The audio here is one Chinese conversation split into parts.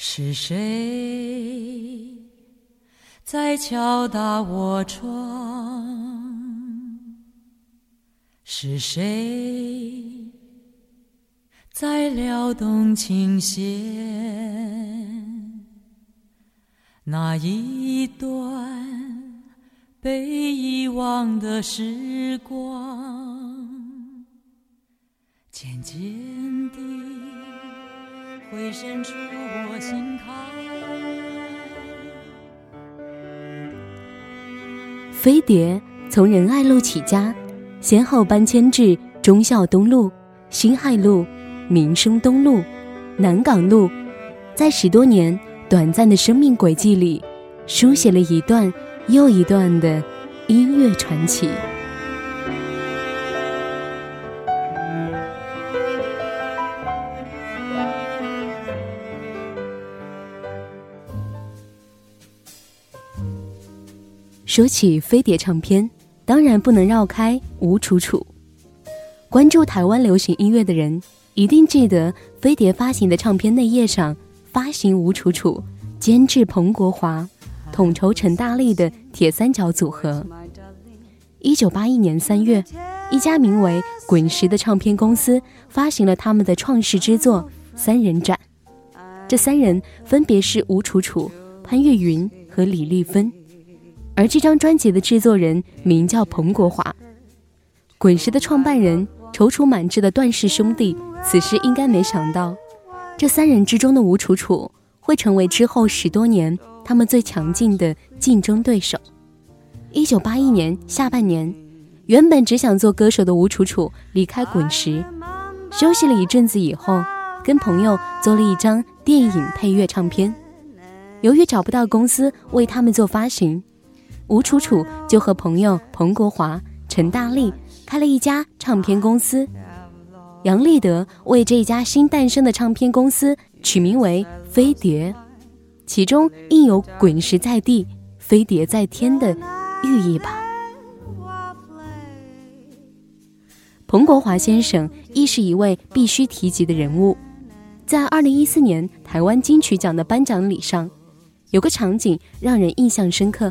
是谁在敲打我窗？是谁在撩动琴弦？那一段被遗忘的时光，渐渐地。会渗出我心坎。飞碟从仁爱路起家，先后搬迁至忠孝东路、辛亥路、民生东路、南港路，在十多年短暂的生命轨迹里，书写了一段又一段的音乐传奇。说起飞碟唱片，当然不能绕开吴楚楚。关注台湾流行音乐的人，一定记得飞碟发行的唱片内页上发行吴楚楚、监制彭国华、统筹陈大力的铁三角组合。一九八一年三月，一家名为滚石的唱片公司发行了他们的创世之作《三人展》。这三人分别是吴楚楚、潘越云和李丽芬。而这张专辑的制作人名叫彭国华，滚石的创办人踌躇满志的段氏兄弟，此时应该没想到，这三人之中的吴楚楚会成为之后十多年他们最强劲的竞争对手。一九八一年下半年，原本只想做歌手的吴楚楚离开滚石，休息了一阵子以后，跟朋友做了一张电影配乐唱片。由于找不到公司为他们做发行。吴楚楚就和朋友彭国华、陈大力开了一家唱片公司，杨立德为这家新诞生的唱片公司取名为飞碟，其中印有“滚石在地，飞碟在天”的寓意吧。彭国华先生亦是一位必须提及的人物，在二零一四年台湾金曲奖的颁奖礼上，有个场景让人印象深刻。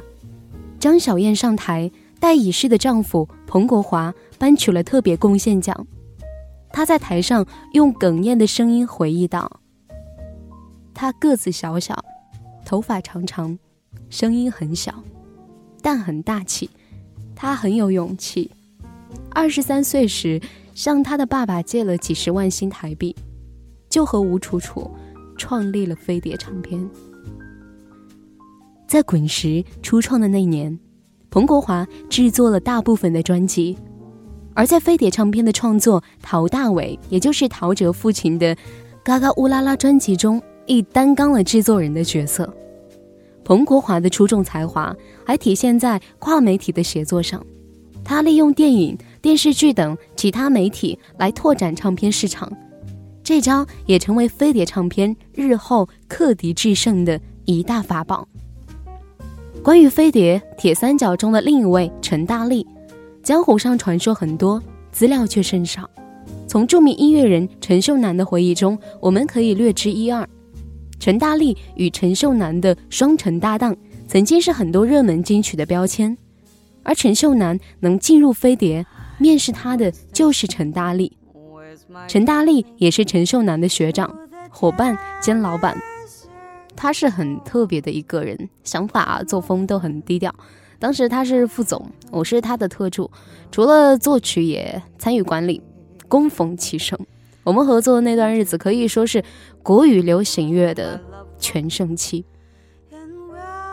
张小燕上台，带已逝的丈夫彭国华颁取了特别贡献奖。她在台上用哽咽的声音回忆道：“他个子小小，头发长长，声音很小，但很大气。他很有勇气。二十三岁时，向他的爸爸借了几十万新台币，就和吴楚楚创立了飞碟唱片。”在滚石初创的那年，彭国华制作了大部分的专辑，而在飞碟唱片的创作，陶大伟也就是陶喆父亲的《嘎嘎乌拉拉》专辑中，亦担纲了制作人的角色。彭国华的出众才华还体现在跨媒体的写作上，他利用电影、电视剧等其他媒体来拓展唱片市场，这招也成为飞碟唱片日后克敌制胜的一大法宝。关于飞碟铁三角中的另一位陈大力，江湖上传说很多，资料却甚少。从著名音乐人陈秀楠的回忆中，我们可以略知一二。陈大力与陈秀楠的双陈搭档，曾经是很多热门金曲的标签。而陈秀楠能进入飞碟，面试他的就是陈大力。陈大力也是陈秀楠的学长、伙伴兼老板。他是很特别的一个人，想法作风都很低调。当时他是副总，我是他的特助，除了作曲也参与管理，供逢其盛。我们合作的那段日子可以说是国语流行乐的全盛期。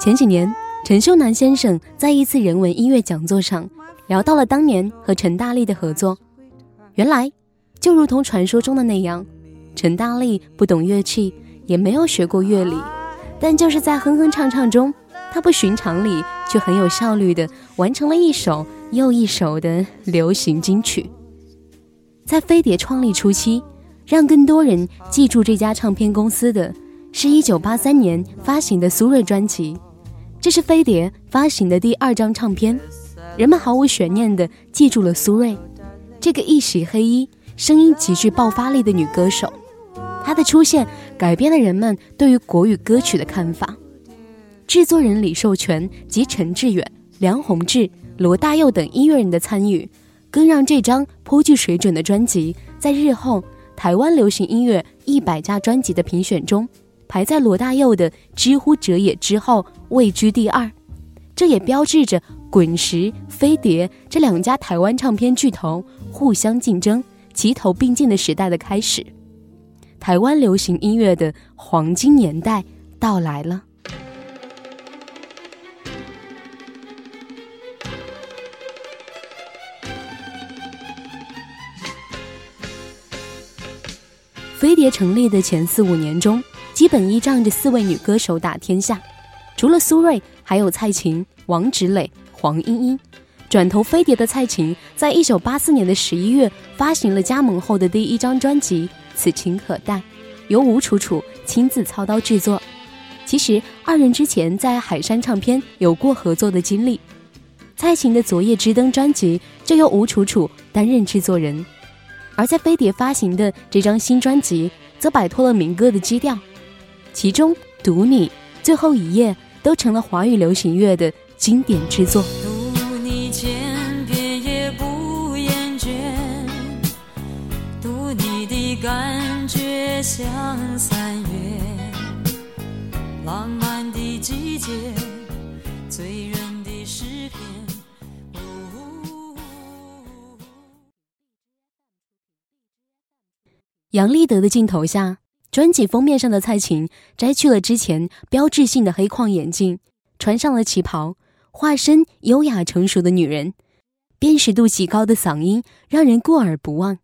前几年，陈秀楠先生在一次人文音乐讲座上聊到了当年和陈大力的合作。原来，就如同传说中的那样，陈大力不懂乐器。也没有学过乐理，但就是在哼哼唱唱中，他不寻常里却很有效率地完成了一首又一首的流行金曲。在飞碟创立初期，让更多人记住这家唱片公司的是一九八三年发行的苏芮专辑，这是飞碟发行的第二张唱片，人们毫无悬念地记住了苏芮这个一袭黑衣、声音极具爆发力的女歌手。她的出现改变了人们对于国语歌曲的看法。制作人李寿全及陈志远、梁宏志、罗大佑等音乐人的参与，更让这张颇具水准的专辑在日后台湾流行音乐一百家专辑的评选中，排在罗大佑的《知乎者也》之后位居第二。这也标志着滚石、飞碟这两家台湾唱片巨头互相竞争、齐头并进的时代的开始。台湾流行音乐的黄金年代到来了。飞碟成立的前四五年中，基本依仗着四位女歌手打天下。除了苏芮，还有蔡琴、王芷蕾、黄莺莺。转投飞碟的蔡琴，在一九八四年的十一月发行了加盟后的第一张专辑《此情可待》，由吴楚楚亲自操刀制作。其实二人之前在海山唱片有过合作的经历。蔡琴的《昨夜之灯》专辑就由吴楚楚担任制作人。而在飞碟发行的这张新专辑，则摆脱了民歌的基调，其中《读你》《最后一页》都成了华语流行乐的经典之作。像三月，浪漫的季节，醉人的诗篇。杨立德的镜头下，专辑封面上的蔡琴摘去了之前标志性的黑框眼镜，穿上了旗袍，化身优雅成熟的女人，辨识度极高的嗓音让人过耳不忘。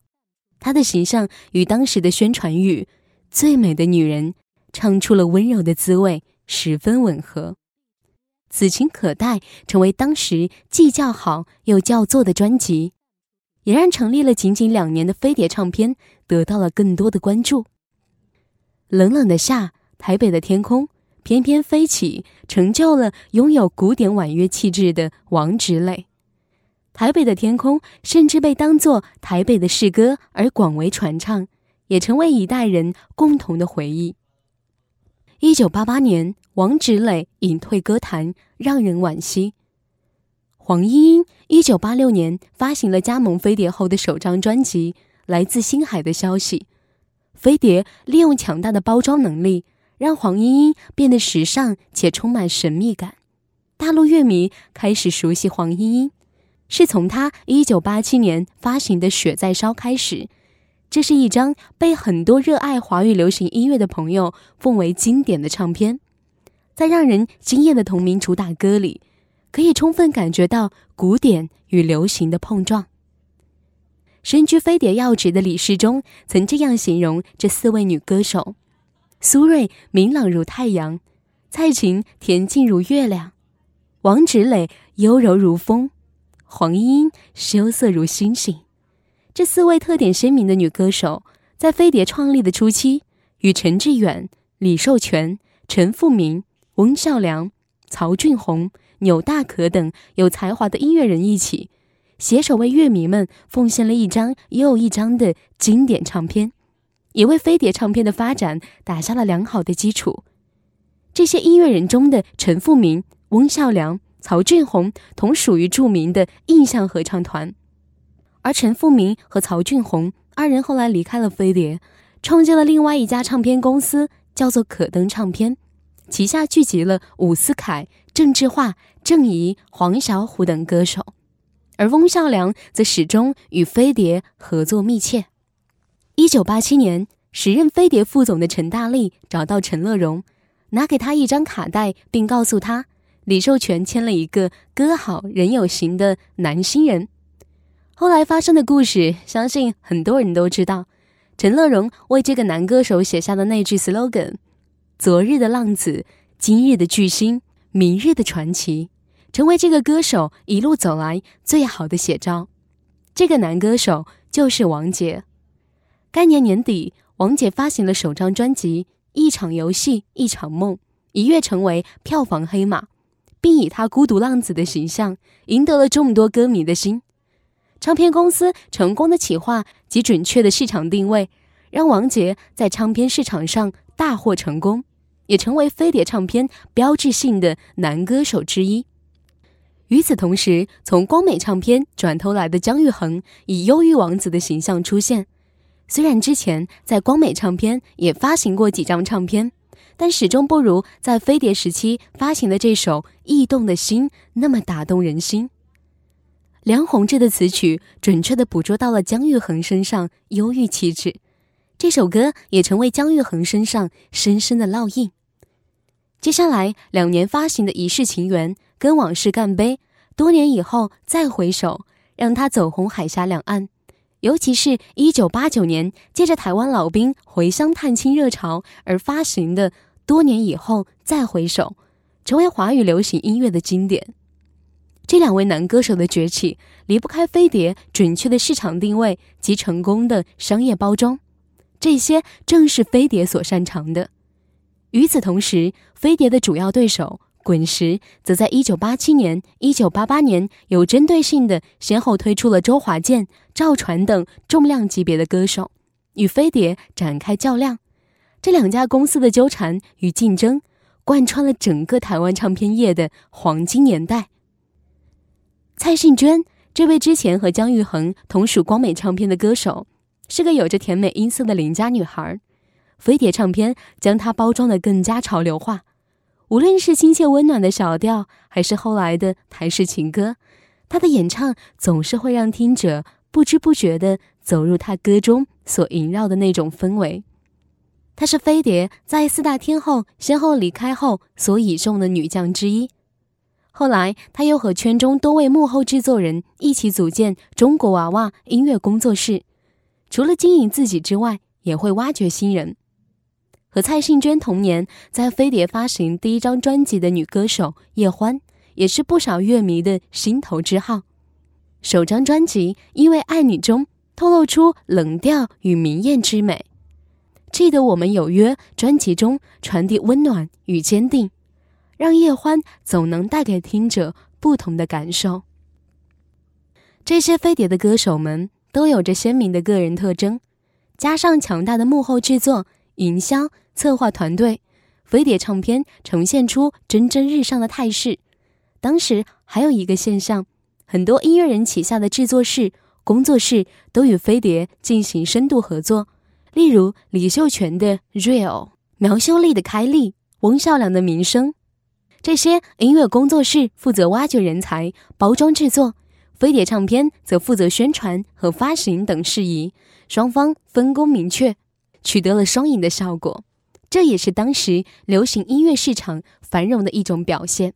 她的形象与当时的宣传语“最美的女人唱出了温柔的滋味”十分吻合。此情可待成为当时既叫好又叫座的专辑。也让成立了仅仅两年的飞碟唱片得到了更多的关注。冷冷的夏，台北的天空翩翩飞起，成就了拥有古典婉约气质的王芷蕾。台北的天空甚至被当作台北的诗歌而广为传唱，也成为一代人共同的回忆。一九八八年，王芷蕾隐退歌坛，让人惋惜。黄莺莺一九八六年发行了加盟飞碟后的首张专辑《来自星海的消息》。飞碟利用强大的包装能力，让黄莺莺变得时尚且充满神秘感。大陆乐迷开始熟悉黄莺莺，是从他一九八七年发行的《雪在烧》开始。这是一张被很多热爱华语流行音乐的朋友奉为经典的唱片。在让人惊艳的同名主打歌里。可以充分感觉到古典与流行的碰撞。身居飞碟要职的李世忠曾这样形容这四位女歌手：苏芮明朗如太阳，蔡琴恬静如月亮，王芷蕾优柔如风，黄莺莺羞涩如星星。这四位特点鲜明的女歌手，在飞碟创立的初期，与陈志远、李寿全、陈复明、翁孝良、曹俊宏。钮大可等有才华的音乐人一起携手为乐迷们奉献了一张又一张的经典唱片，也为飞碟唱片的发展打下了良好的基础。这些音乐人中的陈复明、翁孝良、曹俊宏同属于著名的印象合唱团，而陈复明和曹俊宏二人后来离开了飞碟，创建了另外一家唱片公司，叫做可登唱片。旗下聚集了伍思凯、郑智化、郑怡、黄小琥等歌手，而翁孝良则始终与飞碟合作密切。一九八七年，时任飞碟副总的陈大力找到陈乐融，拿给他一张卡带，并告诉他李寿全签了一个歌好人有型的男新人。后来发生的故事，相信很多人都知道。陈乐融为这个男歌手写下的那句 slogan。昨日的浪子，今日的巨星，明日的传奇，成为这个歌手一路走来最好的写照。这个男歌手就是王杰。该年年底，王杰发行了首张专辑《一场游戏一场梦》，一跃成为票房黑马，并以他孤独浪子的形象赢得了众多歌迷的心。唱片公司成功的企划及准确的市场定位。让王杰在唱片市场上大获成功，也成为飞碟唱片标志性的男歌手之一。与此同时，从光美唱片转头来的姜育恒以忧郁王子的形象出现。虽然之前在光美唱片也发行过几张唱片，但始终不如在飞碟时期发行的这首《异动的心》那么打动人心。梁鸿志的词曲准确地捕捉到了姜育恒身上忧郁气质，这首歌也成为姜育恒身上深深的烙印。接下来两年发行的《一世情缘》跟《往事干杯》，多年以后再回首，让他走红海峡两岸。尤其是一九八九年，借着台湾老兵回乡探亲热潮而发行的《多年以后再回首》，成为华语流行音乐的经典。这两位男歌手的崛起，离不开飞碟准确的市场定位及成功的商业包装，这些正是飞碟所擅长的。与此同时，飞碟的主要对手。滚石则在一九八七年、一九八八年有针对性的先后推出了周华健、赵传等重量级别的歌手，与飞碟展开较量。这两家公司的纠缠与竞争，贯穿了整个台湾唱片业的黄金年代。蔡幸娟这位之前和姜育恒同属光美唱片的歌手，是个有着甜美音色的邻家女孩。飞碟唱片将她包装得更加潮流化。无论是亲切温暖的小调，还是后来的台式情歌，他的演唱总是会让听者不知不觉地走入他歌中所萦绕的那种氛围。她是飞碟在四大天后先后离开后所倚重的女将之一。后来，她又和圈中多位幕后制作人一起组建中国娃娃音乐工作室，除了经营自己之外，也会挖掘新人。和蔡幸娟同年在飞碟发行第一张专辑的女歌手叶欢，也是不少乐迷的心头之号。首张专辑《因为爱你》中透露出冷调与明艳之美，《记得我们有约》专辑中传递温暖与坚定，让叶欢总能带给听者不同的感受。这些飞碟的歌手们都有着鲜明的个人特征，加上强大的幕后制作。营销策划团队，飞碟唱片呈现出蒸蒸日上的态势。当时还有一个现象，很多音乐人旗下的制作室、工作室都与飞碟进行深度合作。例如李秀全的 Real、苗秀丽的开立、翁孝良的民生，这些音乐工作室负责挖掘人才、包装制作，飞碟唱片则负责宣传和发行等事宜，双方分工明确。取得了双赢的效果，这也是当时流行音乐市场繁荣的一种表现。